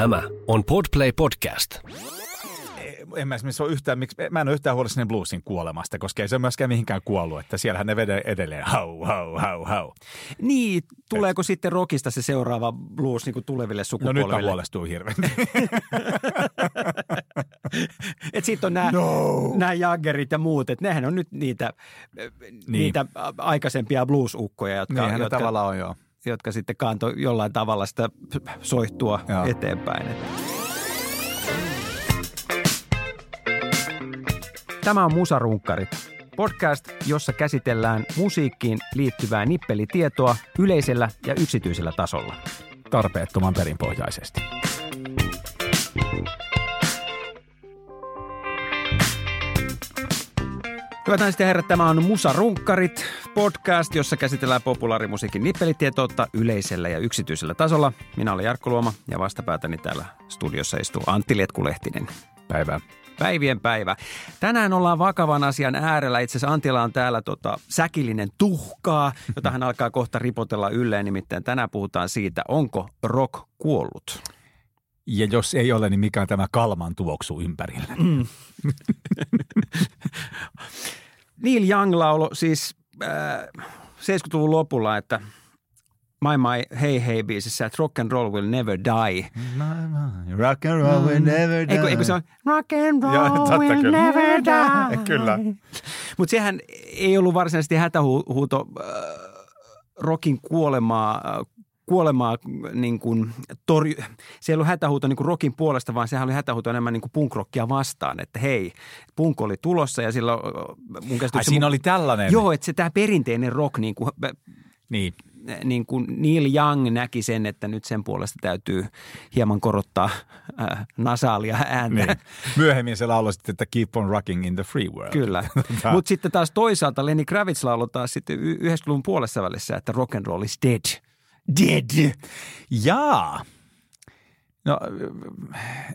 Tämä on Podplay Podcast. en mä esimerkiksi ole yhtään, miksi, mä en ole yhtään huolissani bluesin kuolemasta, koska ei se ole myöskään mihinkään kuollut, että siellähän ne vede edelleen hau, hau, hau, hau. Niin, tuleeko sitten rockista se seuraava blues niin kuin tuleville No sukupolville? nyt mä huolestuu hirveän. Et sitten on nämä, No. nämä Jaggerit ja muut, että nehän on nyt niitä, niin. niitä aikaisempia blues-ukkoja, jotka, Niinhän ne jotka, tavallaan on joo. Jotka sitten kantoi jollain tavalla sitä soihtua Joo. eteenpäin. Et. Tämä on Musarunkkarit, podcast, jossa käsitellään musiikkiin liittyvää nippelitietoa yleisellä ja yksityisellä tasolla. Tarpeettoman perinpohjaisesti. Hyvät naiset ja herrat, tämä on Musarunkkarit podcast, jossa käsitellään populaarimusiikin nippelitietoutta yleisellä ja yksityisellä tasolla. Minä olen Jarkko Luoma ja vastapäätäni täällä studiossa istuu Antti Letkulehtinen. Päivää. Päivien päivä. Tänään ollaan vakavan asian äärellä. Itse asiassa Antilla on täällä tota, säkillinen tuhkaa, jota hän alkaa kohta ripotella ylleen. Nimittäin tänään puhutaan siitä, onko rock kuollut. Ja jos ei ole, niin mikä on tämä kalman tuoksu ympärillä? Neil Young laulo siis äh, 70-luvun lopulla, että My My Hey Hey biisissä, että rock and roll will never die. Rock and roll will never die. Eikö, eikö se on rock and roll Joo, totta will kyllä. never die. Kyllä. Mutta sehän ei ollut varsinaisesti hätähuuto äh, rockin kuolemaa, äh, kuolemaa niin kuin torju, se ei ollut hätähuuto niin kuin rockin puolesta, vaan sehän oli hätähuuto enemmän niin kuin punkrockia vastaan, että hei, punk oli tulossa ja silloin äh, mun Ai siinä mu- oli tällainen. Joo, että se tämä perinteinen rock, niin kuin, Niin. niin kuin Neil Young näki sen, että nyt sen puolesta täytyy hieman korottaa äh, nasaalia ääntä. niin. Myöhemmin se lauloi sitten, että keep on rocking in the free world. Kyllä. Tota, Mutta sitten taas toisaalta Lenny Kravitz lauloi taas sitten y- 90-luvun puolessa välissä, että rock and roll is dead. Dead. Jaa. No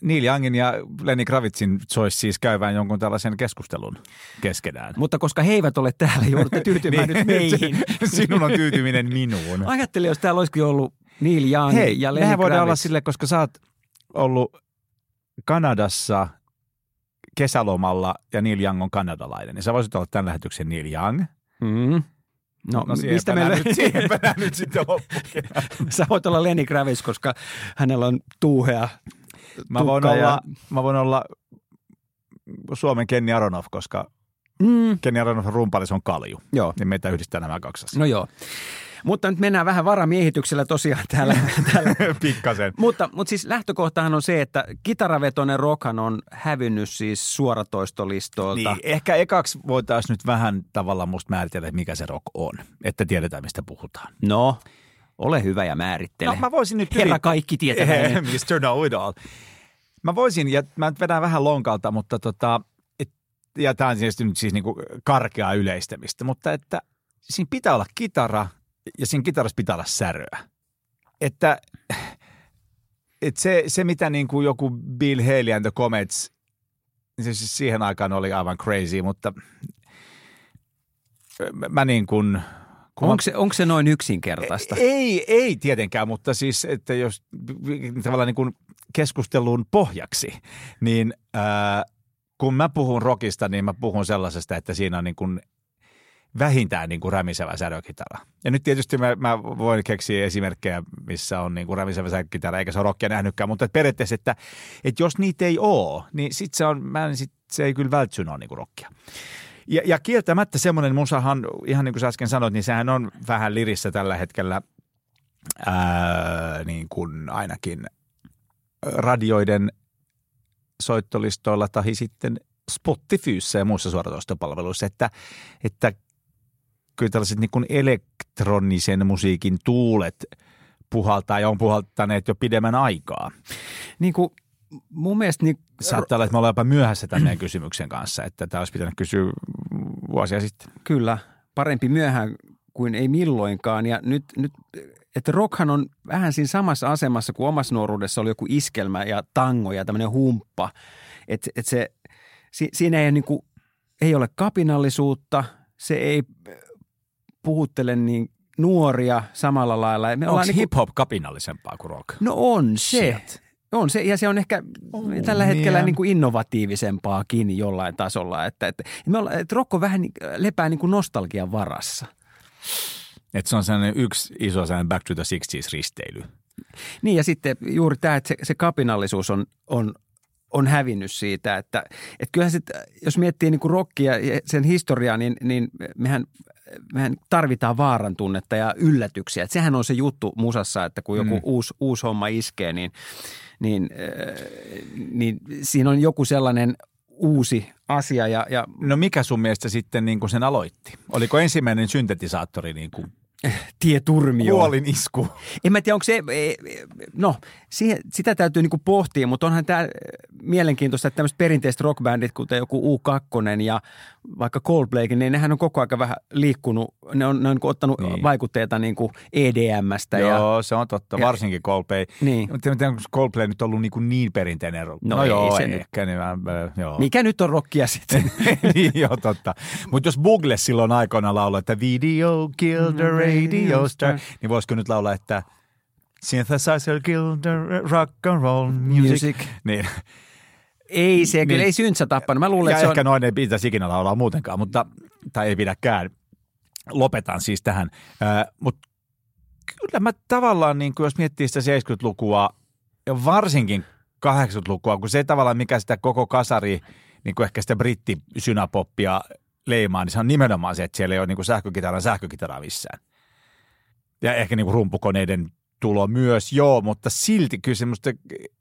Neil Youngin ja Lenny Kravitzin soisi siis käyvään jonkun tällaisen keskustelun keskenään. Mutta koska he eivät ole täällä, joudutte tyytymään nyt meihin. Sinun on tyytyminen minuun. Ajattelin, jos täällä olisikin ollut Neil Young Hei, ja Lenny mehän voidaan olla sille, koska sä oot ollut Kanadassa kesälomalla ja Neil Young on kanadalainen. Niin sä voisit olla tämän lähetyksen Neil Young. Mm. No, no mistä siihenpä me nää nyt, siihenpä nää nyt sitten loppukin. Sä voit olla Lenny Kravitz, koska hänellä on tuuhea Mä voin, ja- olla, mä voin olla Suomen Kenni Aronoff, koska Mm. Kenni Aronoff rumpalis on kalju. Joo. Niin meitä yhdistää nämä kaksi asiaa. No joo. Mutta nyt mennään vähän varamiehityksellä tosiaan täällä. täällä. Pikkasen. mutta, mutta siis lähtökohtahan on se, että kitaravetoinen rockhan on hävinnyt siis suoratoistolistolta. Niin, ehkä ekaksi voitaisiin nyt vähän tavallaan musta määritellä, mikä se rock on. Että tiedetään, mistä puhutaan. No, ole hyvä ja määrittele. No, mä voisin nyt Herra kaikki tietäväinen. Mr. Know It All. Mä voisin, ja mä nyt vedän vähän lonkalta, mutta tota, et, ja tämä on tietysti nyt siis niinku karkeaa yleistämistä, mutta että siinä pitää olla kitara ja siinä kitarassa pitää olla säröä. Että et se, se, mitä niinku joku Bill Haley and the Comets, niin se siis siihen aikaan oli aivan crazy, mutta mä, mä niin kuin, kun Onko se, onko se noin yksinkertaista? ei, ei tietenkään, mutta siis, että jos tavallaan niin kuin keskustelun pohjaksi, niin ää, kun mä puhun rockista, niin mä puhun sellaisesta, että siinä on niin kuin vähintään niin kuin rämisevä särökitara. Ja nyt tietysti mä, mä voin keksiä esimerkkejä, missä on niin kuin rämisevä särökitara, eikä se ole rockia nähnytkään, mutta periaatteessa, että, että jos niitä ei ole, niin sit se, on, mä en, sit, se ei kyllä vältsynä ole niin kuin rockia. Ja, ja kieltämättä semmoinen musahan, ihan niin kuin sä äsken sanoit, niin sehän on vähän lirissä tällä hetkellä ää, niin kuin ainakin radioiden soittolistoilla tai sitten Spotifyssä ja muissa suoratoistopalveluissa, että, että kyllä tällaiset niin kuin elektronisen musiikin tuulet puhaltaa ja on puhaltaneet jo pidemmän aikaa. Niin kuin, mun mielestä niin, Saattaa olla, että me ollaan jopa myöhässä tämän meidän kysymyksen kanssa, että tämä olisi pitänyt kysyä vuosia sitten. kyllä parempi myöhään kuin ei milloinkaan. Ja nyt, nyt että rockhan on vähän siinä samassa asemassa kuin omassa nuoruudessa oli joku iskelmä ja tango ja tämmöinen humppa. Että et se, si, siinä ei, niin kuin, ei ole kapinallisuutta, se ei puhuttele niin nuoria samalla lailla. Me Onko niin kuin- hip-hop kapinallisempaa kuin rock? No on se. Shit. On se, ja se on ehkä On, tällä hetkellä niin. niin kuin innovatiivisempaakin jollain tasolla. Että, että, me olla, että rokko vähän niin- lepää niin kuin nostalgian varassa. Että se on sellainen yksi iso sellainen Back to the 60s risteily. Niin ja sitten juuri tämä, että se, se kapinallisuus on, on, on hävinnyt siitä, että, että kyllähän sit, jos miettii niin kuin rockia ja sen historiaa, niin, niin mehän, mehän tarvitaan vaaran tunnetta ja yllätyksiä. Että sehän on se juttu musassa, että kun joku Mm. uusi, uusi homma iskee, niin, niin, äh, niin siinä on joku sellainen uusi asia ja, ja No mikä sun mielestä sitten niin kuin sen aloitti? Oliko ensimmäinen syntetisaattori niin kuin tie turmioon. kuolin isku? En mä tiedä, onko se, e, e, no siihen, sitä täytyy niinku pohtia, mutta onhan tämä mielenkiintoista, että tämmöiset perinteiset rockbändit, kuten joku U2 ja vaikka Coldplaykin, niin nehän on koko ajan vähän liikkunut, ne on, ne on niinku ottanut Niin. vaikutteita niinku EDMstä. Ja, Joo, se on totta, ja- varsinkin Coldplay. niin. Mutta en tiedä, onko Coldplay nyt ollut niin, kuin niin perinteinen rock? No ei joo, se nyt. ehkä, niin mä, äh, joo. Mikä nyt on rockia sitten? niin, joo, totta. Mutta jos Bugle silloin aikoina laulaa, että video killed the radio star, niin voisiko nyt laulaa, että synthesizer killed the rock and roll music. Music. Niin. ei se, kyllä Niin. ei syntsä tappanut. Mä luulen, Ja että se on, ehkä noin ei pitäisi ikinä laulaa muutenkaan, mutta, tai ei pidäkään. Lopetan siis tähän. Äh, mutta kyllä mä tavallaan, niin kuin jos miettii sitä 70-lukua ja varsinkin 80-lukua, kun se tavallaan mikä sitä koko kasari, niin kuin ehkä sitä brittisynäpoppia leimaa, niin se on nimenomaan se, että siellä ei ole niin kuin sähkökitaran sähkökitaraa missään. Ja ehkä niin kuin rumpukoneiden tulo myös, joo, mutta silti kyllä semmoista,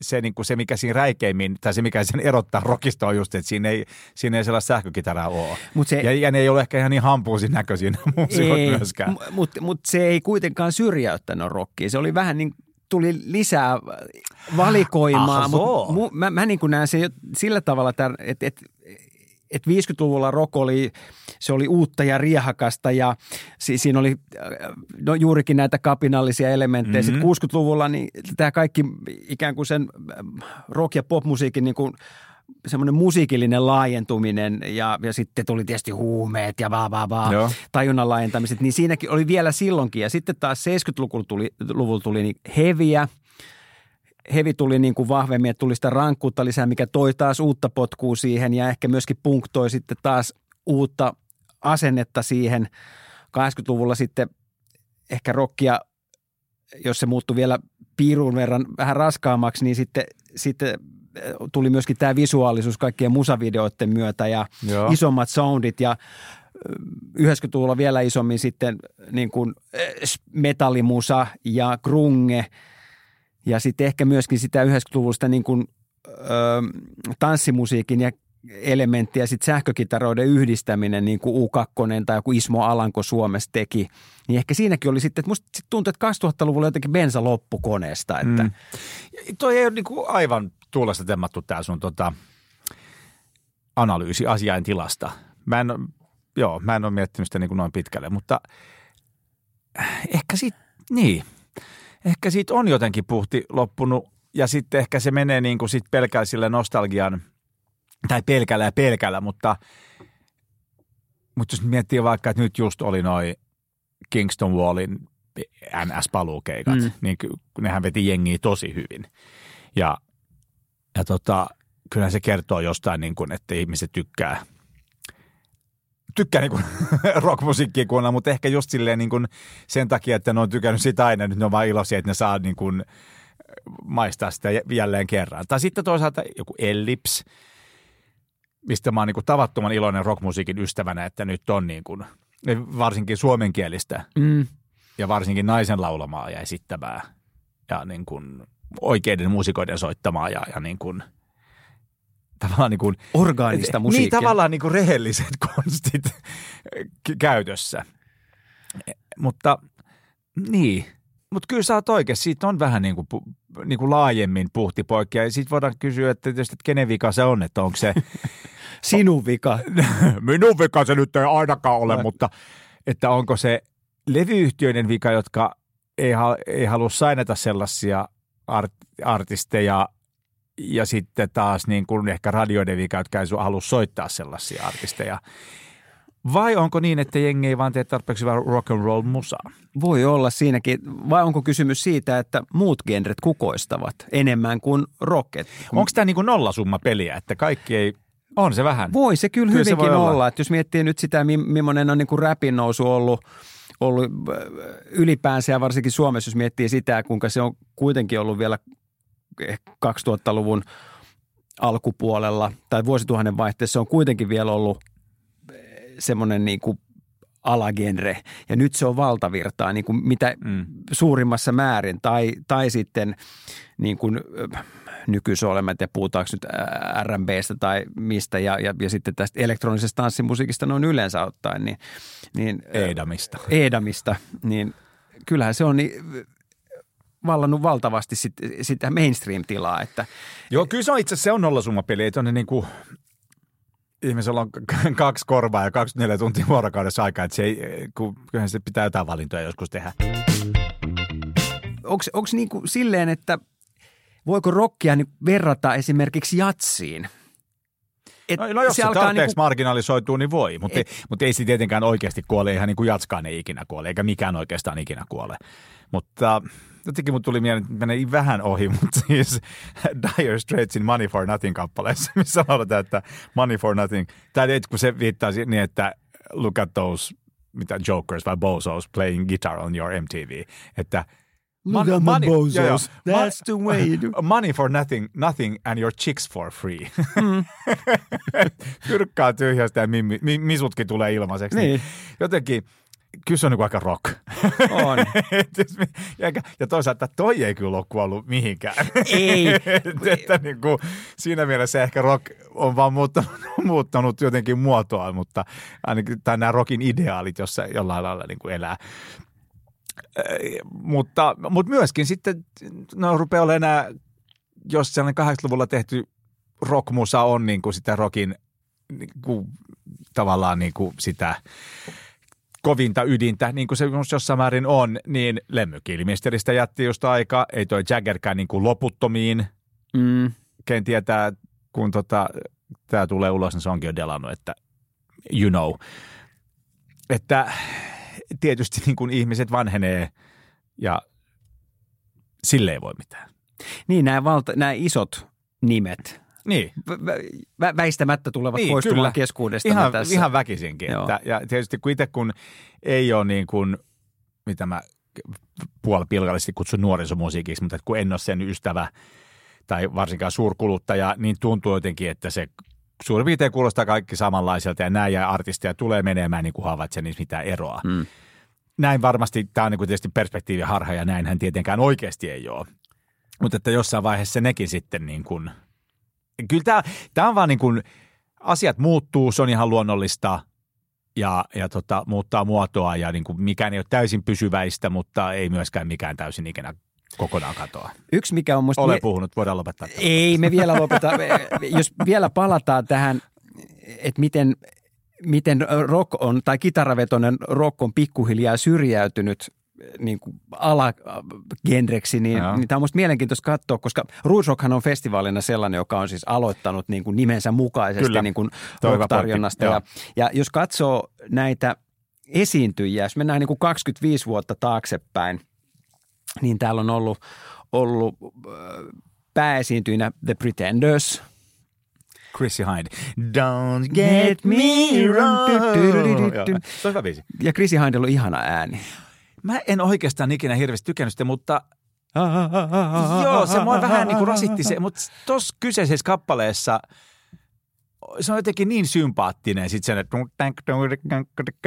se, niin kuin se, mikä siinä räikeimmin, tai se mikä sen erottaa rockista on just, että siinä ei, siinä ei sellaista sähkökitaraa ole. mut se, Ja, ja ne ei ole ehkä ihan niin hampuusin näköisiä muusikot myöskään. Mutta mut se ei kuitenkaan syrjäyttänyt rockia. Se oli vähän niin tuli lisää valikoimaa, Ah, mutta mu, mä, mä niin näen sen jo sillä tavalla, että et, et, et 50-luvulla rock oli, se oli uutta ja riehakasta ja si, siinä oli no, juurikin näitä kapinallisia elementtejä. Mhm. Mm-hmm. Sitten 60-luvulla niin tämä kaikki ikään kuin sen äh, rock- ja popmusiikin niin kuin semmoinen musiikillinen laajentuminen ja, ja sitten tuli tietysti huumeet ja vaan vaan vaan tajunnan laajentamiset, niin siinäkin oli vielä silloinkin. Ja sitten taas 70-luvulla tuli, luvulla tuli niin heviä, hevi tuli niin kuin vahvemmin, että tuli sitä rankkuutta lisää, mikä toi taas uutta potkua siihen ja ehkä myöskin punk toi sitten taas uutta asennetta siihen. 80-luvulla sitten ehkä rockia, jos se muuttui vielä piirun verran vähän raskaammaksi, niin sitten, sitten eh, tuli myöskin tämä visuaalisuus kaikkien musavideoiden myötä ja Joo. isommat soundit ja ö, 90-luvulla vielä isommin sitten niin kuin eh, metallimusa ja grunge ja sitten ehkä myöskin sitä 90-luvusta niin kuin, ö, tanssimusiikin ja elementtiä sitten sähkökitaroiden yhdistäminen, niin kuin U2 tai joku Ismo Alanko Suomessa teki, niin ehkä siinäkin oli sitten, että musta sit tuntuu, että 2000-luvulla jotenkin bensa loppu koneesta, että Mm. Toi ei ole niin kuin aivan tuulesta temmattu tämä sun tota, analyysi asiain tilasta. Mä en, joo, mä en ole miettinyt sitä niin kuin noin pitkälle, mutta ehkä siitä, niin, ehkä siitä on jotenkin puhti loppunut ja sitten ehkä se menee niin kuin sit pelkällä sille nostalgian, tai pelkällä ja pelkällä, mutta, mutta jos miettii vaikka, että nyt just oli noin Kingston Wallin NS-paluukeikat, mm. Niin nehän veti jengiä tosi hyvin. Ja, ja tota, kyllä se kertoo jostain, niin kuin, että ihmiset tykkää, tykkää niin rockmusiikkia kuunnella, mutta ehkä just silleen niin kuin sen takia, että ne on tykännyt sitä aina, nyt ne on vaan iloisia, että ne saa niin kuin maistaa sitä jälleen kerran. Tai sitten toisaalta joku Ellips, mistä mä oon niin kuin tavattoman iloinen rockmusiikin ystävänä, että nyt on niin kuin, varsinkin suomenkielistä mm, ja varsinkin naisen laulamaa ja esittämää ja niin kuin oikeiden muusikoiden soittamaa ja, ja niin kuin, tavallaan niin kuin, orgaanista musiikkia. niin tavallaan niin kuin rehelliset konstit käytössä. Mutta niin, mutta kyllä sä oot oikein, siitä on vähän niin kuin, niin kuin laajemmin puhti poikki ja sitten voidaan kysyä, että tietysti, että kenen vika se on, että onko se Sinun vika. minun vika se nyt ei ainakaan ole, mutta että onko se levyyhtiöiden vika, jotka ei, ei halua sainata sellaisia art- artisteja ja sitten taas niin kuin ehkä radioiden vika, jotka ei halua soittaa sellaisia artisteja. Vai onko niin, että jengi ei vaan tee tarpeeksi hyvää rock and roll musaa? Voi olla siinäkin. Vai onko kysymys siitä, että muut genret kukoistavat enemmän kuin rocket? Onko tämä niin kuin nollasumma peliä, että kaikki ei, on se vähän. Voi se kyllä, Kyllä se hyvinkin voi olla. olla. Että jos miettii nyt sitä, mi- millainen on niin kuin räpin nousu ollut, ollut ylipäänsä ja varsinkin Suomessa, jos miettii sitä, kuinka se on kuitenkin ollut vielä 2000-luvun alkupuolella tai vuosituhannen vaihteessa, se on kuitenkin vielä ollut äh, semmoinen niin kuin alagenre. Ja nyt se on valtavirtaa niin kuin mitä Mm. suurimmassa määrin. Tai, tai sitten niin kuin nykyisin olemme, että puhutaanko nyt R&Bstä tai mistä. Ja, ja, ja sitten tästä elektronisesta tanssimusiikista noin yleensä ottaen. Niin, niin, Eedamista. Eedamista, niin kyllähän se on niin, vallannut valtavasti sit, sitä mainstream-tilaa, että Joo, kyllä se on itse asiassa se on nollasummapeli. Ei tuonne niin kuin, ihmisellä on kaksi korvaa ja 24 tuntia vuorokaudessa aikaa, että se ei, kun, kyllähän se pitää jotain valintoja joskus tehdä. onko niinku silleen, että voiko rockia niin verrata esimerkiksi jatsiin? Et No, no jos se, se alkaa niinku- marginalisoituu, niin voi, mutta, ei, mutta ei se tietenkään oikeasti kuole, ihan niin kuin jatskaan ei ikinä kuole, eikä mikään oikeastaan ikinä kuole. Mutta jotenkin mut tuli mieleen, että menee vähän ohi, mutta siis Dire Straitsin Money for Nothing kappaleessa, missä lauletaan, että Money for Nothing. Tai kun se viittaa niin, että look at those, mitä Jokers vai Bozos playing guitar on your MTV. Että Look mon- at the money- bozos. joo, joo. That's the way you do. Money for nothing, nothing and your chicks for free. Mm. Tyrkkaa tyhjästä ja mimmi, mi, misutkin tulee ilmaiseksi. Niin. Jotenkin, kyllä se on niin aika rock. On. Mi- ja, toisaalta toi ei kyllä ole kuollut mihinkään. Ei. Et- että niin kuin, siinä mielessä ehkä rock on vaan muuttanut, muuttanut jotenkin muotoa, mutta ainakin tai nämä rockin ideaalit, jossa jollain lailla niin kuin elää. Mutta, mutta myöskin sitten no, rupeaa olemaan enää, jos sellainen 80-luvulla tehty rockmusa on niin kuin sitä rockin niin kuin, tavallaan niin kuin sitä kovinta ydintä, niin kuin se jossain määrin on, niin Lemmykilmisteristä jätti just aika, ei toi Jaggerkään niin kuin loputtomiin, Mm. ken tietää, kun tota, tämä tulee ulos, niin se onkin jo delannut, että you know. Että tietysti niin kuin ihmiset vanhenee ja sille ei voi mitään. Niin, nämä, valta, nämä isot nimet Niin, vä- vä- vä- väistämättä tulevat Niin, poistumaan kyllä. keskuudesta ihan, tässä. ihan väkisinkin. Joo. Että, ja tietysti kun itse kun ei ole niin kuin, mitä mä puolipilkallisesti kutsun nuorisomusiikiksi, mutta kun en ole sen ystävä tai varsinkaan suurkuluttaja, niin tuntuu jotenkin, että se suurin piirtein kuulostaa kaikki samanlaiselta ja näin ja artisteja tulee menemään niin kuin havaitse niissä mitään eroa. Mm. Näin varmasti, tämä on niin kuin tietysti perspektiiviharha ja näinhän tietenkään oikeasti ei ole. Mutta että jossain vaiheessa nekin sitten niin kuin, kyllä tämä, tämä on vaan niin kuin, asiat muuttuu, se on ihan luonnollista ja, ja tota, muuttaa muotoa ja niin kuin mikään ei ole täysin pysyväistä, mutta ei myöskään mikään täysin ikinä kokonaan katoa. Yksi, mikä on musta... Olen mie- puhunut, voidaan lopettaa. tämä. Ei, me vielä lopeta. Jos vielä palataan tähän, että miten, miten rock on, tai kitaravetoinen rock on pikkuhiljaa syrjäytynyt niin kuin alagenreksi, niin, niin tämä on musta mielenkiintoista katsoa, koska Rouge Rockhan on festivaalina sellainen, joka on siis aloittanut niin kuin nimensä mukaisesti Kyllä. niin kuin pointti, Ja, ja jos katsoo näitä esiintyjiä, jos mennään niin kuin 25 vuotta taaksepäin, niin täällä on ollut, ollut äh, pääesiintyjinä The Pretenders. Chrissy Hind. Don't get me wrong. Se on hyvä biisi. Ja Chrissy Hindella on ihana ääni. Mä en oikeastaan ikinä hirveästi tykännyt sitä, mutta joo, se mua vähän niin kuin rasitti se, mutta tuossa kyseisessä kappaleessa se on jotenkin niin sympaattinen, sitten se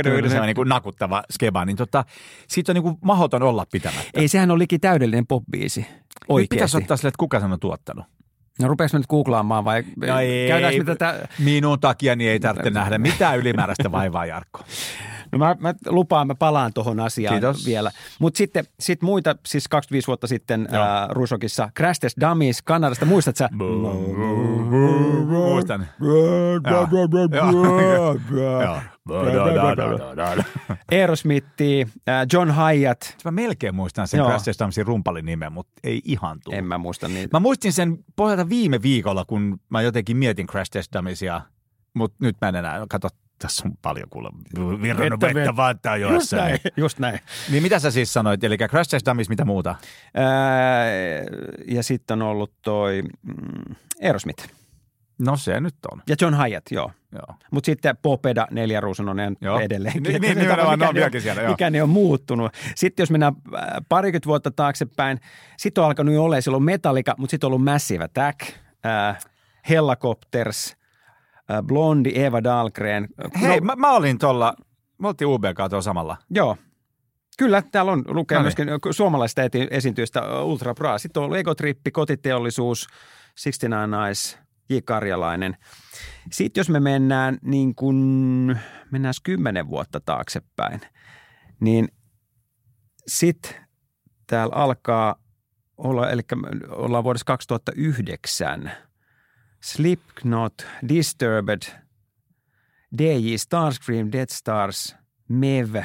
sellainen niin kuin nakuttava skeba, niin tota, siitä on niin kuin mahdoton olla pitämättä. Ei, sehän on liki täydellinen popbiisi. Oikeasti. pitäisi ottaa sille, että kuka sen on tuottanut. No rupeaks me nyt googlaamaan vai No ei, käydäänkö me tätä? Minun takia niin ei tarvitse nähdä mitään ylimääräistä vaivaa, Jarkko. No mä, mä lupaan, mä palaan tuohon asiaan Kiitos. vielä. Mutta sitten sit muita, siis 25 vuotta sitten Joo. ää, Rusokissa, Crash Test Dummies Kanadasta, muistat sä? Muistan. Aerosmithi, ää, John Hyatt, Mä melkein muistan sen. Crash Test Dumpsin rumpalin nimen, mutta ei ihan tuu. en mä muista niitä. Mä muistin sen pohjalta viime viikolla, kun mä jotenkin mietin Crash Test Dummisia, mutta nyt mä en enää, kato, tässä on paljon kuule virrannut Vettä, vettä vettä. vaattaa Just joessa. näin, just näin. Niin mitä sä siis sanoit? Eli Crash Test Dummies, mitä muuta? Ää, ja sitten on ollut toi mm, Aerosmith No se nyt on. ja John Hyatt, joo. Joo. Mutta sitten Popeda, Neljä Ruusunonen Joo. edelleen. Niin, niin, nimenomaan, ne on siellä, joo. Mikä ne on muuttunut. Sitten jos mennään parikymmentä vuotta taaksepäin, sitten on alkanut jo olla, silloin Metallica, mutta sitten on ollut Massive Attack, äh, Hellacopters, Blondi, Eva Dahlgren. Hei, no, mä, mä olin tuolla, me oltiin UBK tuolla samalla. Joo. Kyllä, täällä on lukee No niin. myöskin suomalaista eti- esiintyjistä äh, Ultra Bra. Sitten on ollut Egotrippi, Kotiteollisuus, 69 Eyes, J. Karjalainen. Sitten jos me mennään niin kuin, mennään kymmenen vuotta taaksepäin, niin sitten täällä alkaa olla, eli ollaan vuodessa 2009, Slipknot, Disturbed, DJ, Starscream, Death Stars, Mev,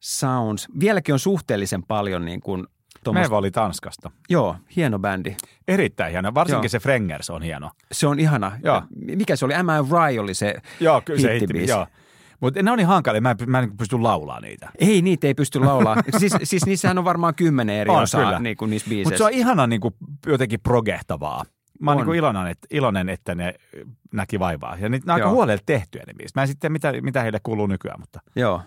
Sounds. Vieläkin on suhteellisen paljon niin kuin tuommoista- Meiva oli Tanskasta. Joo, hieno bändi. Erittäin hieno. Varsinkin Joo. se Frengers on hieno. Se on ihana. Joo. Mikä se oli? Am I Right oli se Joo, kyllä se hitti. hittibiisi. Joo. Mutta ne on niin hankalia, mä en, mä en pysty laulaa niitä. Ei, niitä ei pysty laulaa. siis, siis niissähän on varmaan kymmenen eri On, osaa kyllä. niin kuin niissä Mutta biiseissä. se on ihana niin kuin, jotenkin progehtavaa. Mä oon On. niin iloinen, että, iloinen, että ne näki vaivaa. Ja niitä, ne on aika huolella tehtyjä ne biisit. Mä en sitten mitä, mitä heille kuuluu nykyään, mutta Joo.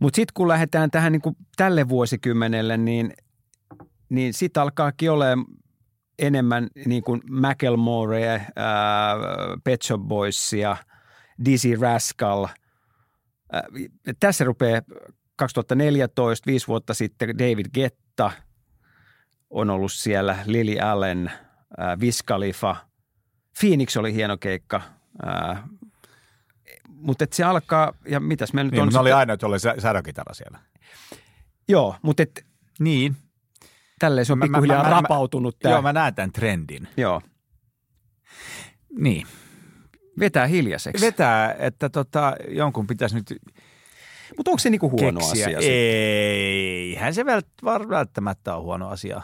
Mutta sitten kun lähdetään tähän niin kuin tälle vuosikymmenelle, niin, niin sitten alkaakin olemaan enemmän niin kuin Macklemore, ää, Pet Shop Boysia, Dizzy Rascal. Ää, tässä rupeaa 2014, viisi vuotta sitten David Getta on ollut siellä, Lily Allen, ää, Wiz Khalifa. Phoenix oli hieno keikka. Ää, mutta se alkaa, ja mitäs meillä nyt niin, on? ne oli aina, että oli sä- särökitara siellä. Joo, mutta et, Niin. tälleen se on Mä- mä- pikkuhiljaa mä- mä- rapautunut tämä. Joo, mä näen tämän trendin. Joo. Niin. Vetää hiljaiseksi. Vetää, että tota, jonkun pitäisi nyt Mutta onko se niinku huono keksiä. asia? Eihän se vält- välttämättä ole huono asia.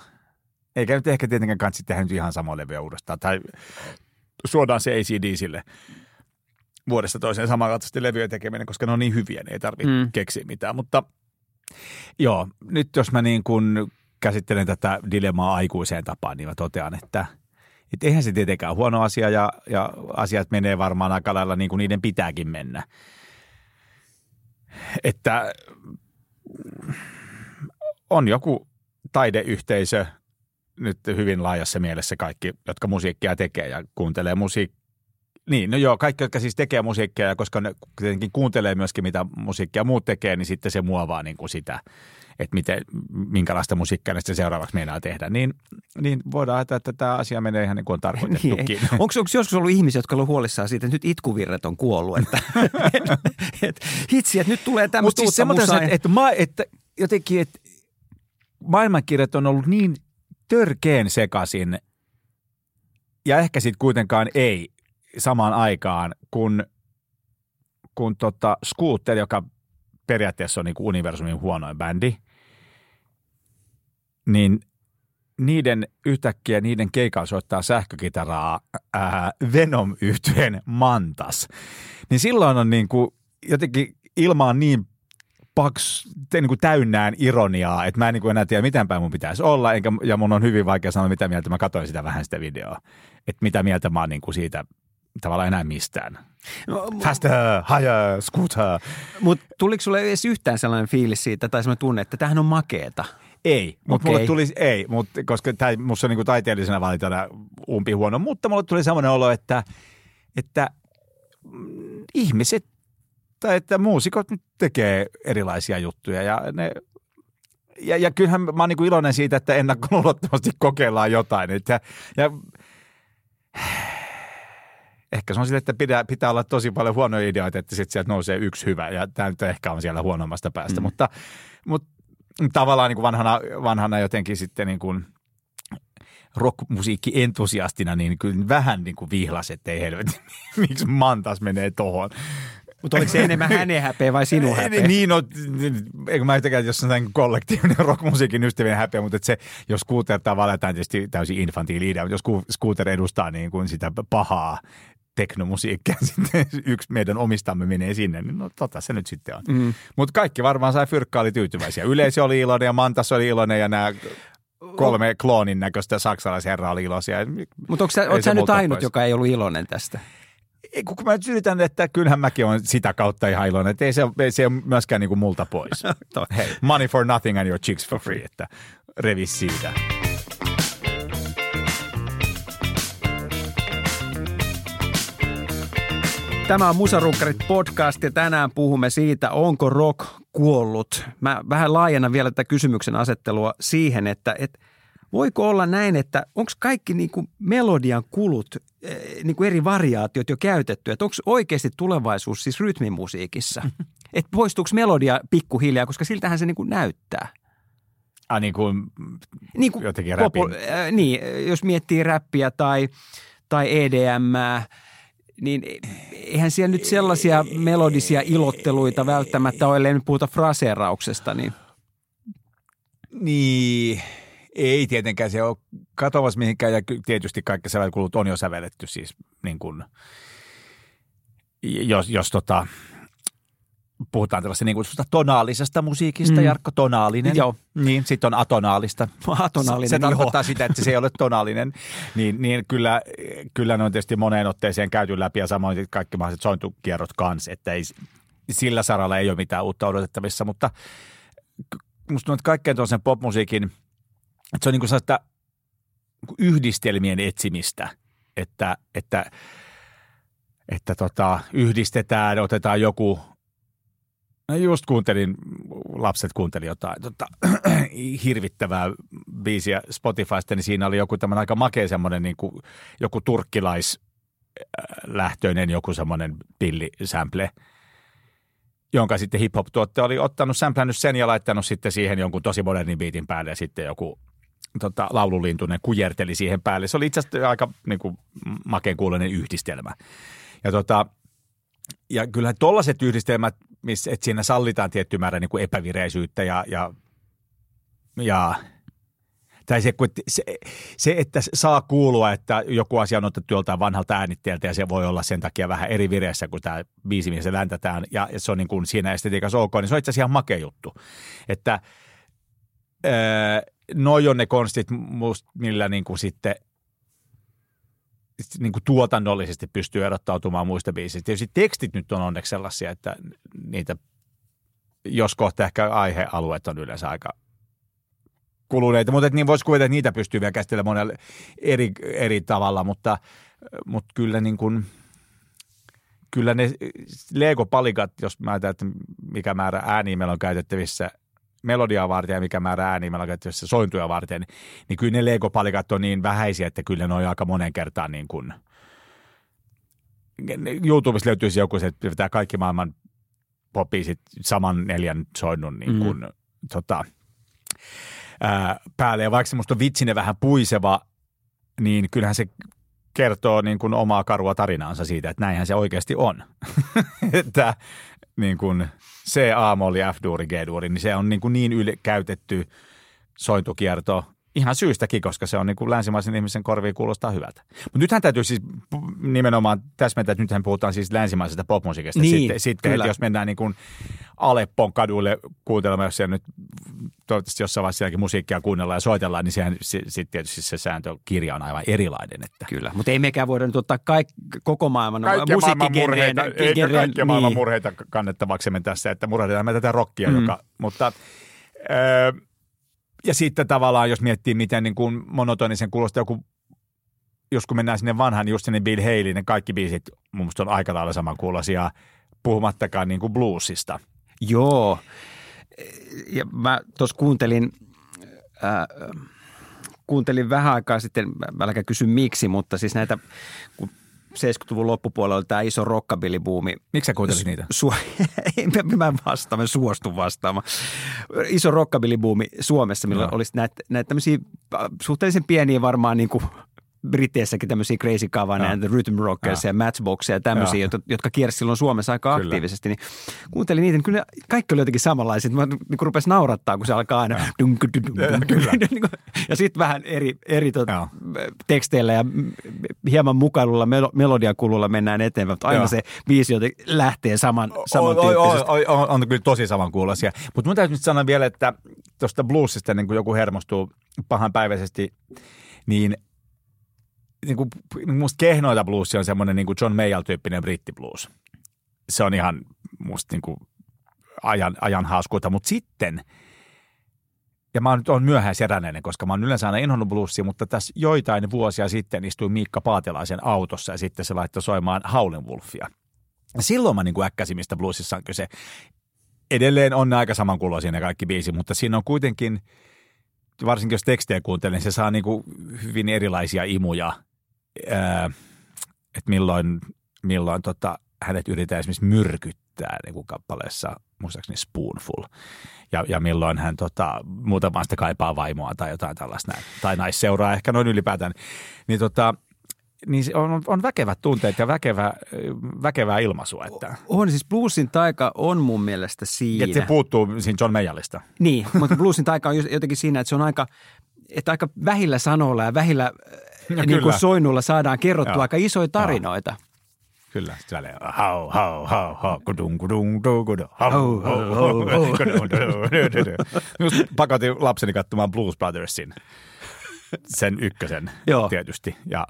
Eikä nyt ehkä tietenkään kansi tehdä nyt ihan samaa levyä uudestaan. Tai suodaan se ACDCille vuodesta toiseen samankaltaisesti levyjä tekeminen, koska ne on niin hyviä, niin ei tarvitse Mm. keksiä mitään. Mutta joo, nyt jos mä niin kuin käsittelen tätä dilemmaa aikuiseen tapaan, niin mä totean, että et eihän se tietenkään huono asia ja, ja asiat menee varmaan aika lailla niin kuin niiden pitääkin mennä. Että on joku taideyhteisö, nyt hyvin laajassa mielessä kaikki, jotka musiikkia tekee ja kuuntelee musiikkia. Niin, no joo, kaikki, jotka siis tekee musiikkia, ja koska ne tietenkin kuuntelee myöskin, mitä musiikkia muut tekee, niin sitten se muovaa niin kuin sitä, että miten, minkälaista musiikkia ne sitten seuraavaksi meinaa tehdä. Niin, niin voidaan ajatella, että tämä asia menee ihan niin kuin on tarkoitettukin. Niin, ei. onko, onko joskus ollut ihmisiä, jotka ollut huolissaan siitä, että nyt itkuvirret on kuollut? Että, et, hitsi, että nyt tulee Mutta tämmöistä siis semmoinen, musaa. että, että, että jotenkin, että maailmankirjat on ollut niin törkeen sekaisin ja ehkä sitten kuitenkaan ei samaan aikaan, kun, kun tota Scooter, joka periaatteessa on niin universumin huonoin bändi, niin niiden yhtäkkiä niiden keikalla soittaa sähkökitaraa venom yhtyeen Mantas. Niin silloin on niin kuin jotenkin ilma on niin paks, te, niin kuin täynnään ironiaa, että mä en niin kuin enää tiedä, miten päin mun pitäisi olla, enkä, ja mun on hyvin vaikea sanoa, mitä mieltä mä katsoin sitä vähän sitä videoa. Että mitä mieltä mä oon niin kuin siitä tavallaan enää mistään. No, Faster, higher, scooter. Mutta tuliko sulle edes yhtään sellainen fiilis siitä tai sellainen tunne, että tämähän on makeeta? Ei, mutta Okei. mulle tuli, ei, mutta koska tämä musta on niin kuin taiteellisena valintana umpi huono, mutta mulle tuli semmoinen olo, että, että mm, ihmiset tai että muusikot nyt tekee erilaisia juttuja ja ne ja, ja kyllähän mä oon niin iloinen siitä, että ennakkoluulottomasti kokeillaan jotain. Että, ja ehkä se on sille, että pitää, pitää olla tosi paljon huonoja ideoita, että sitten sieltä nousee yksi hyvä ja tämä nyt ehkä on siellä huonommasta päästä. Mm. Mutta, mutta tavallaan niin kuin vanhana, vanhana jotenkin sitten niin kuin rockmusiikki-entusiastina, niin kyllä vähän niin kuin vihlas, että ei helvetti, miksi Mantas menee tohon. Mutta oliko se enemmän hänen häpeä vai sinun häpeä? Niin, no, eikö mä yhtäkään, jos on kollektiivinen rockmusiikin ystävien häpeä, mutta se, jos Scooter tavallaan, tämä on tietysti täysin infantiili idea, mutta jos Scooter edustaa niin kuin sitä pahaa teknomusiikkia, sitten yksi meidän omistamme menee sinne, niin no tota se nyt sitten on. Mm. Mutta kaikki varmaan sai fyrkkaa oli tyytyväisiä. Yleisö oli iloinen ja Mantas oli iloinen ja nämä kolme kloonin näköistä saksalaisherraa oli iloisia. Mutta onko sä, se sä nyt ainut, pois. joka ei ollut iloinen tästä? Kun mä nyt yritän, että kyllähän mäkin on sitä kautta ihan iloinen, että ei se, ei se ole myöskään niin kuin multa pois. Hei, money for nothing and your chicks for free, että revi siitä. Tämä on Musarukkarit podcast ja tänään puhumme siitä, onko rock kuollut. Mä vähän laajennan vielä tätä kysymyksen asettelua siihen, että, että voiko olla näin, että onko kaikki niin kuin melodian kulut, niin kuin eri variaatiot jo käytetty, että onko oikeasti tulevaisuus siis rytmimusiikissa? Että poistuuko melodia pikkuhiljaa, koska siltähän se niin kuin näyttää. Ah, niin kuin, Niin, kuin Jotenkin räpin. äh, niin, jos miettii räppiä tai, tai EDM, niin eihän siellä nyt sellaisia melodisia ilotteluita välttämättä ole, ellei nyt puhuta fraseerauksesta. Niin. niin, ei tietenkään se ole katoamassa mihinkään ja tietysti kaikki sävelkulut on jo sävelletty siis niin kuin, jos, jos tota, puhutaan tällaista niin tonaalisesta musiikista, Mm. Jarkko, tonaalinen. Joo. Niin, sitten on atonaalista. Atonaalinen, Se, se tarkoittaa sitä, että se ei ole tonaalinen. Niin, niin kyllä, kyllä ne on tietysti moneen otteeseen käyty läpi ja samoin kaikki mahdolliset sointukierrot kanssa, että ei, sillä saralla ei ole mitään uutta odotettavissa, mutta musta tuntuu, että kaikkein tuollaisen popmusiikin, että se on niin sellaista yhdistelmien etsimistä, että, että, että tota, yhdistetään, otetaan joku No just kuuntelin, lapset kuunteli jotain tota, hirvittävää biisiä Spotifysta, niin siinä oli joku tämmöinen aika makea semmoinen niin kuin, joku turkkilaislähtöinen joku semmoinen pillisample, jonka sitten hip-hop-tuottaja oli ottanut, samplannut sen ja laittanut sitten siihen jonkun tosi modernin biitin päälle ja sitten joku tota, laululintunen kujerteli siihen päälle. Se oli itse asiassa aika niin kuin, makeen kuuloinen yhdistelmä. Ja tota, ja kyllähän tollaiset yhdistelmät, missä, että siinä sallitaan tietty määrä niin kuin epävireisyyttä ja, ja, ja tai se, se, se, että saa kuulua, että joku asia on otettu joltain vanhalta äänitteeltä ja se voi olla sen takia vähän eri vireessä kuin tämä biisi, missä se läntätään ja, ja se on niin kuin siinä estetiikassa ok, niin se on itse asiassa ihan makea juttu. Että öö, noi on ne konstit, millä niin kuin sitten niin kuin tuotannollisesti pystyy erottautumaan muista biisistä. Tietysti tekstit nyt on onneksi sellaisia, että niitä, jos kohta ehkä aihealueet on yleensä aika kuluneita, mutta niin voisi kuvitella, että niitä pystyy vielä käsittelemään monella eri, eri tavalla, mutta, mutta kyllä niin kuin, kyllä ne Lego-palikat, jos mä ajatellaan, että mikä määrä ääniä meillä on käytettävissä melodiaa varten ja mikä määrä ääniä meillä on käytettävissä sointuja varten, niin kyllä ne Lego-palikat on niin vähäisiä, että kyllä ne on aika monen kertaan niin kuin, YouTubessa löytyisi joku se, että pitää kaikki maailman popiisit saman neljän soinnun niin kuin, mm. tota, ää, päälle. Ja vaikka se musta on vitsinen vähän puiseva, niin kyllähän se kertoo niin kuin omaa karua tarinaansa siitä, että näinhän se oikeasti on. että niin kuin C, A-molli, F-duuri, G-duuri, niin se on niin, kuin niin yle käytetty sointukierto ihan syystäkin, koska se on niin kuin länsimaisen ihmisen korviin kuulostaa hyvältä. Mutta nythän täytyy siis nimenomaan täsmentää, että nythän puhutaan siis länsimaisesta popmusiikista. Niin, sitten, sitten että jos mennään niin kuin Aleppon kaduille kuuntelemaan, jos siellä nyt toivottavasti jossain vaiheessa sielläkin musiikkia kuunnellaan ja soitellaan, niin sehän sitten tietysti se sääntökirja on aivan erilainen. Että Kyllä, mutta ei mekään voida nyt ottaa kaik, koko maailman kaikkia maailman murheita, eikä kaikkia maailman niin. murheita kannettavaksemme tässä, että murhehditaan me tätä rockia, mm. joka, mutta öö, ja sitten tavallaan, jos miettii, miten niin kuin monotonisen kuulostaa joku, jos kun mennään sinne vanhan, niin just sinne Bill Haley, ne kaikki biisit mun mielestä on aika lailla samankuuloisia, puhumattakaan niin kuin bluesista. Joo. Ja mä tuossa kuuntelin, äh, kuuntelin vähän aikaa sitten, mä kysy miksi, mutta siis näitä, kun 70-luvun loppupuolella oli tämä iso rockabilly-buumi. Miksi sä kuuntelit niitä? Su- Ei, mä- en vastaa, mä suostun vastaamaan. Iso rockabilly-buumi Suomessa, millä Joo. olisi näitä, näitä tämmöisiä äh, suhteellisen pieniä varmaan niin kuin Briteissäkin tämmöisiä Crazy Cavana ja Rhythm Rockers ja Matchboxia ja tämmöisiä, jotka, jotka kiersi silloin Suomessa aika Kyllä. aktiivisesti. Niin kuuntelin niitä, niin kyllä kaikki oli jotenkin samanlaiset. Mä niin rupesi naurattaa, kun se alkaa aina dunk, dunk, dunk, dunk, dunk, kuin- ja sitten vähän eri, eri tot, Joo. teksteillä ja hieman mukailulla, melo, melodiakululla mennään eteenpäin, mutta aina Joo. se biisi jotenkin lähtee saman, samantyyppisesti. oi, on, on kyllä tosi samankuuloisia. Mutta mun täytyy nyt sanoa vielä, että tuosta bluesista, niin kun joku hermostuu pahanpäiväisesti, niin, niin kuin, musta kehnoita bluesia on semmoinen niin John Mayall-tyyppinen brittiblues. Se on ihan musta niin kuin ajan, ajan hauskuutta. Mutta sitten, ja mä oon nyt on koska mä oon yleensä aina inhonnut bluesia, mutta tässä joitain vuosia sitten istuin Miikka Paatelaisen autossa ja sitten se laittoi soimaan Howlin silloin mä niin kuin äkkäsin, mistä bluesissa on kyse. Edelleen on aika samankuuloisia ne kaikki biisi, mutta siinä on kuitenkin, varsinkin jos tekstejä kuuntelee, niin se saa niin kuin hyvin erilaisia imuja, ää, että milloin, milloin tota, hänet yritetään esimerkiksi myrkyttää niin kuin kappaleessa, muistaakseni Spoonful, ja, ja milloin hän tota, muutamaan sitä kaipaa vaimoa tai jotain tällaista näin, tai naisseuraa ehkä noin ylipäätään, niin tota, niin on, on väkevät tunteet ja väkevä, väkevää ilmaisua. Että, On siis bluesin taika on mun mielestä siinä. että se puuttuu siinä John Mayallista. Niin, mutta bluesin taika on jotenkin siinä, että se on aika, että aika vähillä sanoilla ja vähillä äh, No niin kuin soinnulla saadaan kerrottua Joo. aika isoja tarinoita. Kyllä, sitten hau, hau, hau, hau, kudung, kudung, du, kudu, hau, Hau, hau, kudung. Just pakotin lapseni katsomaan Blues Brothersin, sen ykkösen Joo. tietysti, ja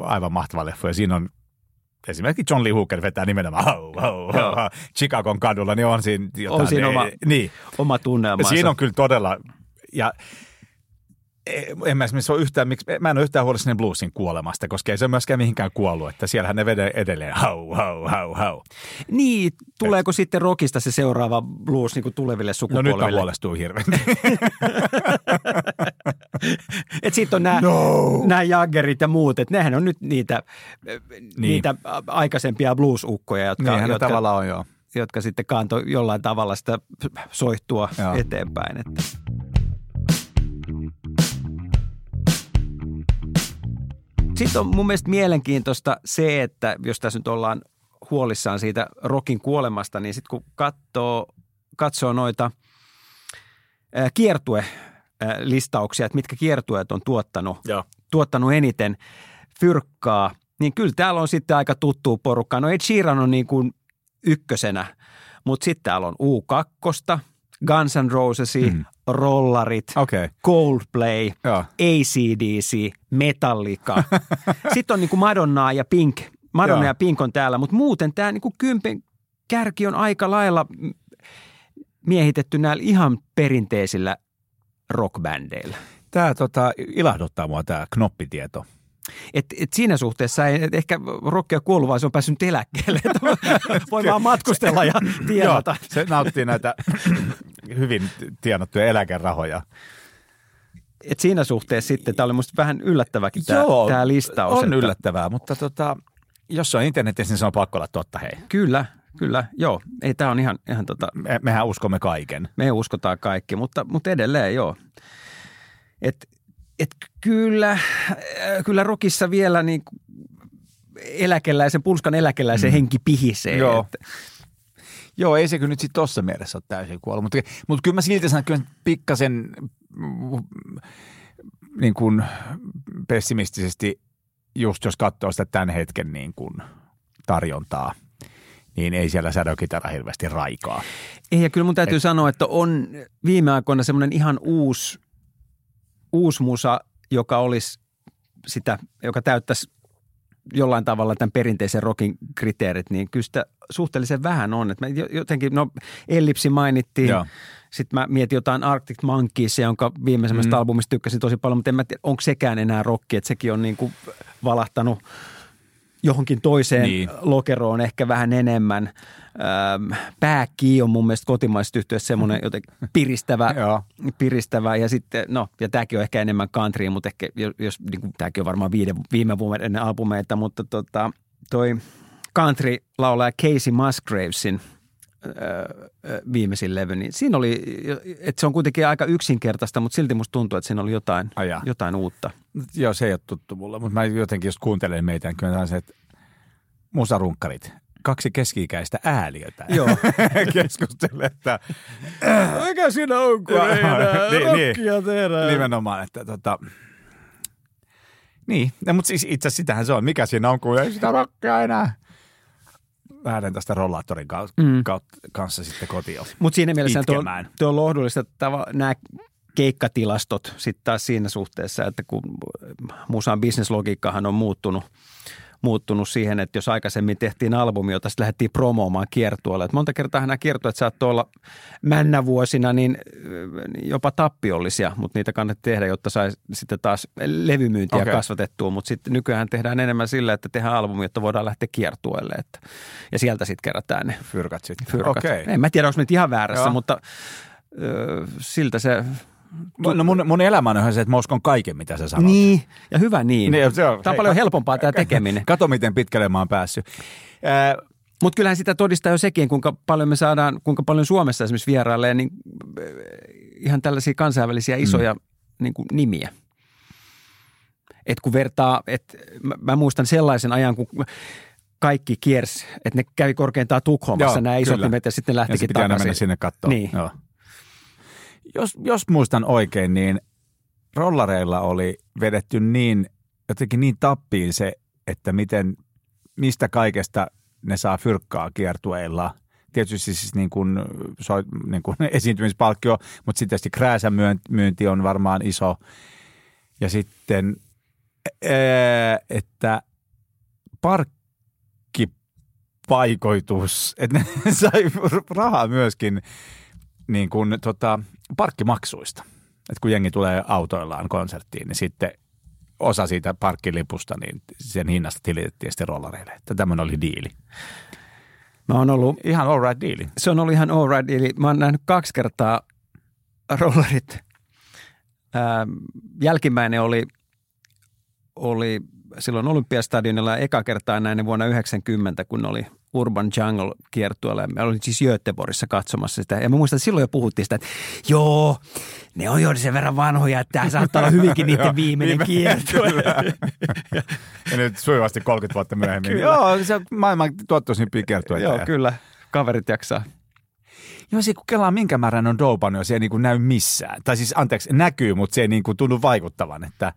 aivan mahtava leffu. Ja siinä on esimerkiksi John Lee Hooker vetää nimenomaan hau, hau, hau, hau. Chicagon kadulla, niin on siinä jotain. On siinä oma- Niin, Oma tunnelmansa. Siinä on kyllä todella, ja en mä esimerkiksi ole yhtään, miksi, mä en ole yhtään huolissani bluesin kuolemasta, koska ei se myöskään mihinkään kuollut, että siellähän ne vede edelleen hau, hau, hau, hau. Niin, tuleeko sitten rockista se seuraava blues niin kuin tuleville No sukupolville? nyt on huolestuu hirveän. Että sitten on nämä, No. nämä Jaggerit ja muut, että nehän on nyt niitä, niin. niitä aikaisempia blues-ukkoja, jotka, Niinhän jotka, tavallaan on joo. jotka sitten kantoi jollain tavalla sitä soihtua Joo. eteenpäin. Että. Sitten on mun mielestä mielenkiintoista se, että jos tässä nyt ollaan huolissaan siitä rokin kuolemasta, niin sitten kun katsoo, katsoo noita ää, kiertue ää, listauksia, että mitkä kiertueet on tuottanut, Joo. tuottanut eniten fyrkkaa, niin kyllä täällä on sitten aika tuttua porukkaa. No Ed Sheeran on niin kuin ykkösenä, mutta sitten täällä on U2, Guns N' Roses, mm. Rollarit. Okay. Coldplay, Joo. ACDC, Metallica. Sitten on niin kuin Madonnaa ja Pink. Madonna Joo. ja Pink on täällä, mutta muuten tämä niin kuin kympen kärki on aika lailla miehitetty näillä ihan perinteisillä rockbändeillä. Tämä tota, ilahduttaa mua tämä knoppitieto. Et, et siinä suhteessa ei et ehkä rokkia kuollut, vaan se on päässyt eläkkeelle. Voi vaan matkustella ja tienata. Joo, se nauttii näitä hyvin tienattuja eläkerahoja. Et siinä suhteessa sitten, tämä oli musta vähän yllättäväkin tämä, Joo, tämä listaus. On että- yllättävää, mutta tota, jos se on internetissä, niin se on pakko olla totta, hei. Kyllä, kyllä. Joo, ei tämä on ihan, ihan tota, Me, mehän uskomme kaiken. me uskotaan kaikki, mutta, mutta edelleen joo. Et, et kyllä, äh, kyllä rokissa vielä niin eläkeläisen, pulskan eläkeläisen mm. henki pihisee. Joo. Että, Joo, ei se kyllä nyt sitten tossa mielessä ole täysin kuollut, mutta, mutta kyllä mä silti sanon, että kyllä pikkasen mm, niin kuin pessimistisesti, just jos katsoo sitä tämän hetken niin kuin tarjontaa, niin ei siellä sädökitara hirveästi raikaa. ei, ja kyllä mun täytyy Et, sanoa, että on viime aikoina semmoinen ihan uusi, uusi musa, joka olisi sitä, joka täyttäisi jollain tavalla tämän perinteisen rockin kriteerit, niin kyllä sitä suhteellisen vähän on. Että jotenkin, no Ellipsi mainittiin, Joo. sitten mä mietin jotain Arctic Monkeys, jonka viimeisemmästä mm. albumista tykkäsin tosi paljon, mutta en mä tiedä, onko sekään enää rocki, että sekin on niin kuin valahtanut johonkin toiseen Niin. lokeroon ehkä vähän enemmän. Öm, Pääkki on mun mielestä kotimaisesta yhtiössä semmoinen jotenkin piristävä, piristävä ja sitten, no, ja tämäkin on ehkä enemmän country, mutta ehkä, jos, jos niin kuin, tämäkin on varmaan viiden, viime vuoden albumeita, mutta tota, toi country-laulaja Casey Musgravesin viimeisin levy, niin siinä oli, että se on kuitenkin aika yksinkertaista, mutta silti musta tuntuu, että siinä oli jotain, jotain uutta. Joo, se ei ole tuttu mulle, mutta mä jotenkin just kuuntelen meitä, niin kyllä se, että musarunkkarit, kaksi keski-ikäistä ääliötä Joo. keskustelee, että Mikä siinä on, kun ei enää niin, rockia tehdä? nimenomaan, että tota, niin, no, mutta siis itse asiassa sitähän se on. Mikä siinä on, kun ei sitä rockia enää. Lähden tästä rollaattorin kautta, Mm. kautta kanssa sitten kotiin. Mutta siinä mielessä tuo, tuo on lohdullista, että nämä keikkatilastot sitten taas siinä suhteessa, että kun musan bisneslogiikkahan on muuttunut, muuttunut siihen, että jos aikaisemmin tehtiin albumi, jota sitten lähdettiin promoomaan kiertueelle. Että monta kertaa nämä kiertueet saattoi olla männävuosina niin niin jopa tappiollisia, mutta niitä kannattaa tehdä, jotta sai sitten taas levymyyntiä okay. kasvatettua. Mutta sitten nykyään tehdään enemmän sillä, että tehdään albumi, jotta voidaan lähteä kiertueelle. Että, ja sieltä sitten kerätään ne Fyrkat sitten. fyrkat. Okei. En mä tiedä, onko nyt ihan väärässä, Joo. mutta ö, siltä se... No mun, mun elämä on ihan se, että mä uskon kaiken, mitä sä sanot. Niin, ja hyvä niin. Niin, se on- Tämä on hei, paljon helpompaa tämä tekeminen. Kato, miten pitkälle mä oon päässyt. Ää, Mutta kyllähän sitä todistaa jo sekin, kuinka paljon me saadaan, kuinka paljon Suomessa esimerkiksi vierailee niin äh, ihan tällaisia kansainvälisiä isoja mm. niin kuin nimiä. Et kun vertaa, että mä, mä muistan sellaisen ajan, kun kaikki kiersi, että ne kävi korkeintaan Tukholmassa Joo, nämä isot kyllä. nimet ja sitten ne ja se lähtikin pitää takaisin. mennä sinne katsomaan. Niin. Joo. Jos, jos muistan oikein, niin rollareilla oli vedetty niin, jotenkin niin tappiin se, että miten, mistä kaikesta ne saa fyrkkaa kiertueilla. Tietysti siis niin kuin, niin kuin esiintymispalkkio, mutta sitten tietysti krääsän myynti on varmaan iso. Ja sitten, että parkkipaikoitus, että ne sai rahaa myöskin niin kuin, tota, parkkimaksuista. Et kun jengi tulee autoillaan konserttiin, niin sitten osa siitä parkkilipusta, niin sen hinnasta tilitettiin sitten rollareille. Että tämmöinen oli diili. Mä oon ollut, Ihan all right diili. se on ollut ihan all right, eli mä oon nähnyt kaksi kertaa rollarit. Ää, jälkimmäinen oli, oli silloin Olympiastadionilla eka kertaa näin vuonna 90, kun oli Urban Jungle kiertueella. Mä olin siis Göteborgissa katsomassa sitä. Ja mä muistan, että silloin jo puhuttiin sitä, että joo, ne on jo sen verran vanhoja, että tämä saattaa olla hyvinkin niiden Joo, viimeinen viime- kiertue. ja nyt sujuvasti 30 vuotta myöhemmin. Kyllä. Joo, se on maailman tuottoisimpia kiertueita. joo, kyllä. Kaverit jaksaa. Joo, se kun kelaa minkä määrän on doupannut, se ei niin kuin näy missään. Tai siis anteeksi, näkyy, mutta se ei niin kuin tunnu vaikuttavan, että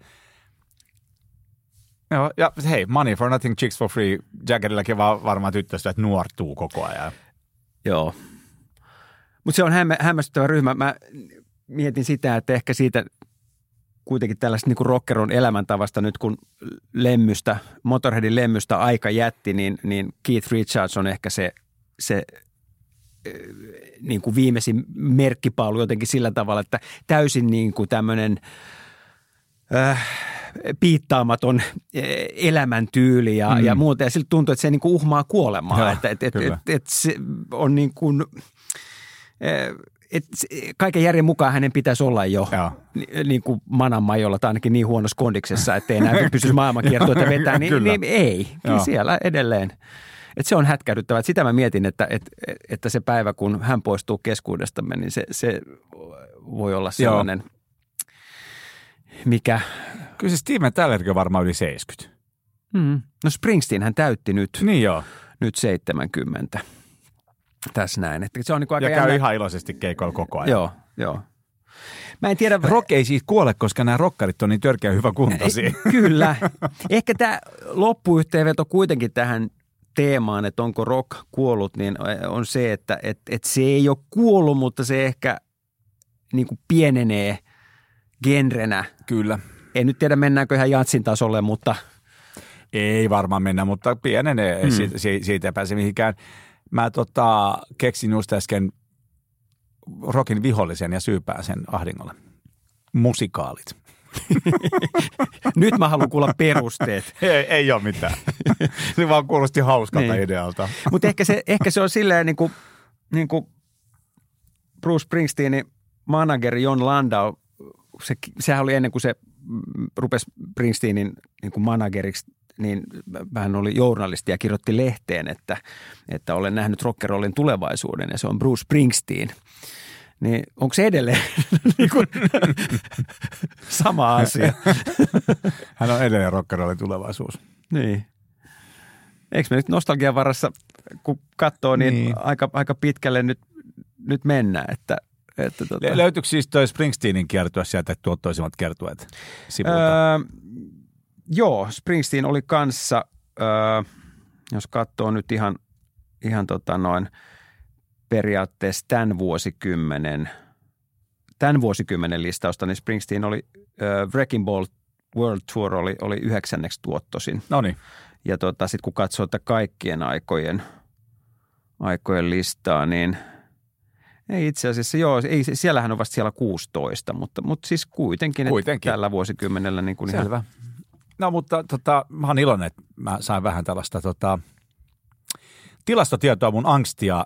Joo, ja hei, money for nothing, chicks for free. Jaggerillakin vaan varmaan tyttöystävät nuortuu koko ajan. Joo. Mutta se on hämmä, hämmästyttävä ryhmä. Mä mietin sitä, että ehkä siitä kuitenkin tällaista niin rockeron elämäntavasta nyt kun lemmystä, Motorheadin lemmystä aika jätti, niin, niin Keith Richards on ehkä se, se niin kuin viimeisin merkkipaalu jotenkin sillä tavalla, että täysin niin kuin tämmöinen äh, piittaamaton eh, elämäntyyli ja, mm. ja muuta. Ja siltä tuntuu, että se niin kuin uhmaa kuolemaa. Joo, että et, et, kyllä. et, et se on niin kuin, eh, et kaiken järjen mukaan hänen pitäisi olla jo Joo. ni, niin kuin mananmajolla tai ainakin niin huonossa kondiksessa, että ei enää pystyisi maailmankiertueita vetää, niin, niin ei, Joo. siellä edelleen. Et se on hätkähdyttävää. Et sitä mä mietin, että, että, että se päivä, kun hän poistuu keskuudestamme, niin se, se voi olla sellainen, mikä... Kyllä se Steven Tyllerkin on varmaan yli 70. Mm. No Springsteen hän täytti nyt, Niin joo. nyt 70. Tässä näin. Että se on niin aika Ja käy jännä. ihan iloisesti keikoilla koko ajan. Joo, joo. Mä en tiedä... Rock ei siitä kuole, koska nämä rokkarit on niin törkeä hyvä kuntoisia. Kyllä. Ehkä tämä loppuyhteenveto kuitenkin tähän teemaan, että onko rock kuollut, niin on se, että et, et se ei ole kuollut, mutta se ehkä niin kuin pienenee genrenä. Kyllä. En nyt tiedä, mennäänkö ihan jatsin tasolle, mutta Ei varmaan mennä, mutta pienenee. Hmm. Mm. Siitä, si- siitä ei pääse mihinkään. Mä tota, keksin just äsken rokin vihollisen ja syypään sen ahdingolle. Musikaalit. nyt mä haluan kuulla perusteet. Ei, ei ole mitään. se vaan kuulosti hauskalta Niin. idealta. Mutta ehkä se, ehkä se on silleen niin kuin, niin kuin Bruce Springsteenin manageri John Landau, se, sehän oli ennen kuin se rupesi Springsteenin niin kuin manageriksi niin hän oli journalisti ja kirjoitti lehteen, että, että olen nähnyt rockerollin tulevaisuuden ja se on Bruce Springsteen. Niin onko se edelleen niin kuin, sama asia? Hän on edelleen rockerollin tulevaisuus. Niin. Eikö me nyt nostalgian varassa, kun katsoo, niin, niin. Aika, aika pitkälle nyt, nyt mennään, että – että tota... Löytyykö siis toi Springsteenin kiertue sieltä tuottoisimmat kertueet sivulta? Öö, joo, Springsteen oli kanssa, öö, jos katsoo nyt ihan, ihan tota noin periaatteessa tämän vuosikymmenen, tämän vuosikymmenen listausta, niin Springsteen oli öö, Wrecking Ball World Tour oli, oli yhdeksänneksi tuottosin. No niin. Ja tota, sitten kun katsoo että kaikkien aikojen, aikojen listaa, niin – ei itse asiassa, joo, ei, siellähän on vasta siellä 16, mutta, mutta siis kuitenkin, kuitenkin. tällä vuosikymmenellä niin kuin Selvä. Ihan... No mutta tota, mä oon iloinen, että mä sain vähän tällaista tota, tilastotietoa mun angstia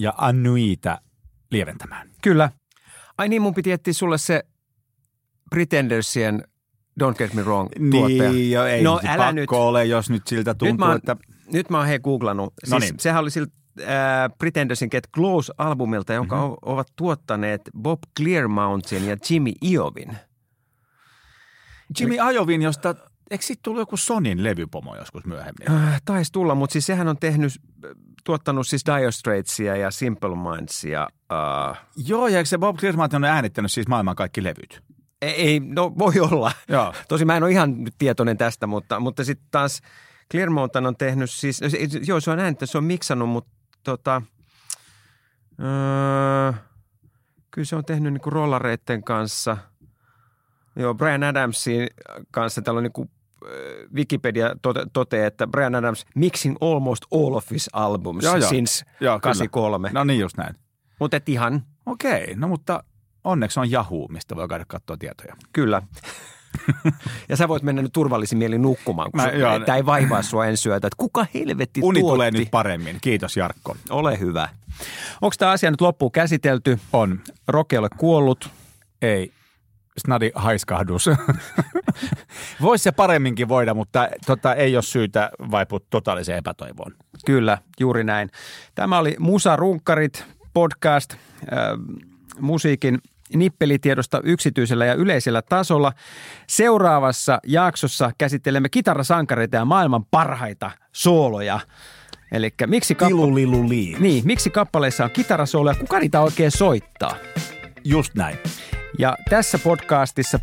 ja annuita lieventämään. Kyllä. Ai niin, mun piti etsiä sulle se Pretendersien Don't Get Me Wrong tuottaja. Niin, jo, ei no, älä nyt. ole, jos nyt siltä tuntuu, nyt mä oon, että... Nyt mä oon hei googlannut. Siis no niin. Sehän oli siltä äh, Pretendersin Get Close-albumilta, jonka mm-hmm. ovat tuottaneet Bob Clearmountain ja Jimmy Iovin. Jimmy Eli, Iovin, josta Eikö siitä tullut joku Sonin levypomo joskus myöhemmin? Äh, taisi tulla, mutta siis sehän on tehnyt, tuottanut siis Dire Straitsia ja Simple Mindsia. Uh... Joo, ja eikö se Bob Clearmountain on äänittänyt siis maailman kaikki levyt? Ei, ei no voi olla. Joo. Tosi mä en ole ihan tietoinen tästä, mutta, mutta sitten taas Clearmount on tehnyt siis, joo se on äänittänyt, se on miksannut, mutta tota, öö, kyllä se on tehnyt niin rollareiden kanssa. Joo, Brian Adamsin kanssa täällä on niin kuin Wikipedia tote, toteaa, että Brian Adams mixing almost all of his albums joo, joo. since joo, 83. No niin just näin. Mutta ihan. Okei, okay, no mutta onneksi on Yahoo, mistä voi käydä katsoa tietoja. Kyllä ja sä voit mennä nyt turvallisin mielin nukkumaan, kun Mä, joo, tämä ei vaivaa sua ensi syötä. Että kuka helvetti Uni tuotti? tulee nyt paremmin. Kiitos Jarkko. Ole hyvä. Onko tämä asia nyt loppuun käsitelty? On. Roke ole kuollut? Ei. Snadi haiskahdus. Voisi se paremminkin voida, mutta tota, ei ole syytä vaipua totaaliseen epätoivoon. Kyllä, juuri näin. Tämä oli Musa Runkkarit podcast, äh, musiikin nippelitiedosta yksityisellä ja yleisellä tasolla. Seuraavassa jaksossa käsittelemme kitarasankareita ja maailman parhaita sooloja. Eli miksi, kappa- niin, miksi kappaleissa on kitarasooloja, kuka niitä oikein soittaa? Just näin. Ja tässä podcastissa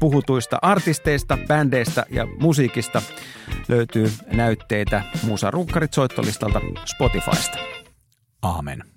puhutuista artisteista, bändeistä ja musiikista löytyy näytteitä Musa Runkkarit soittolistalta Spotifysta. Aamen.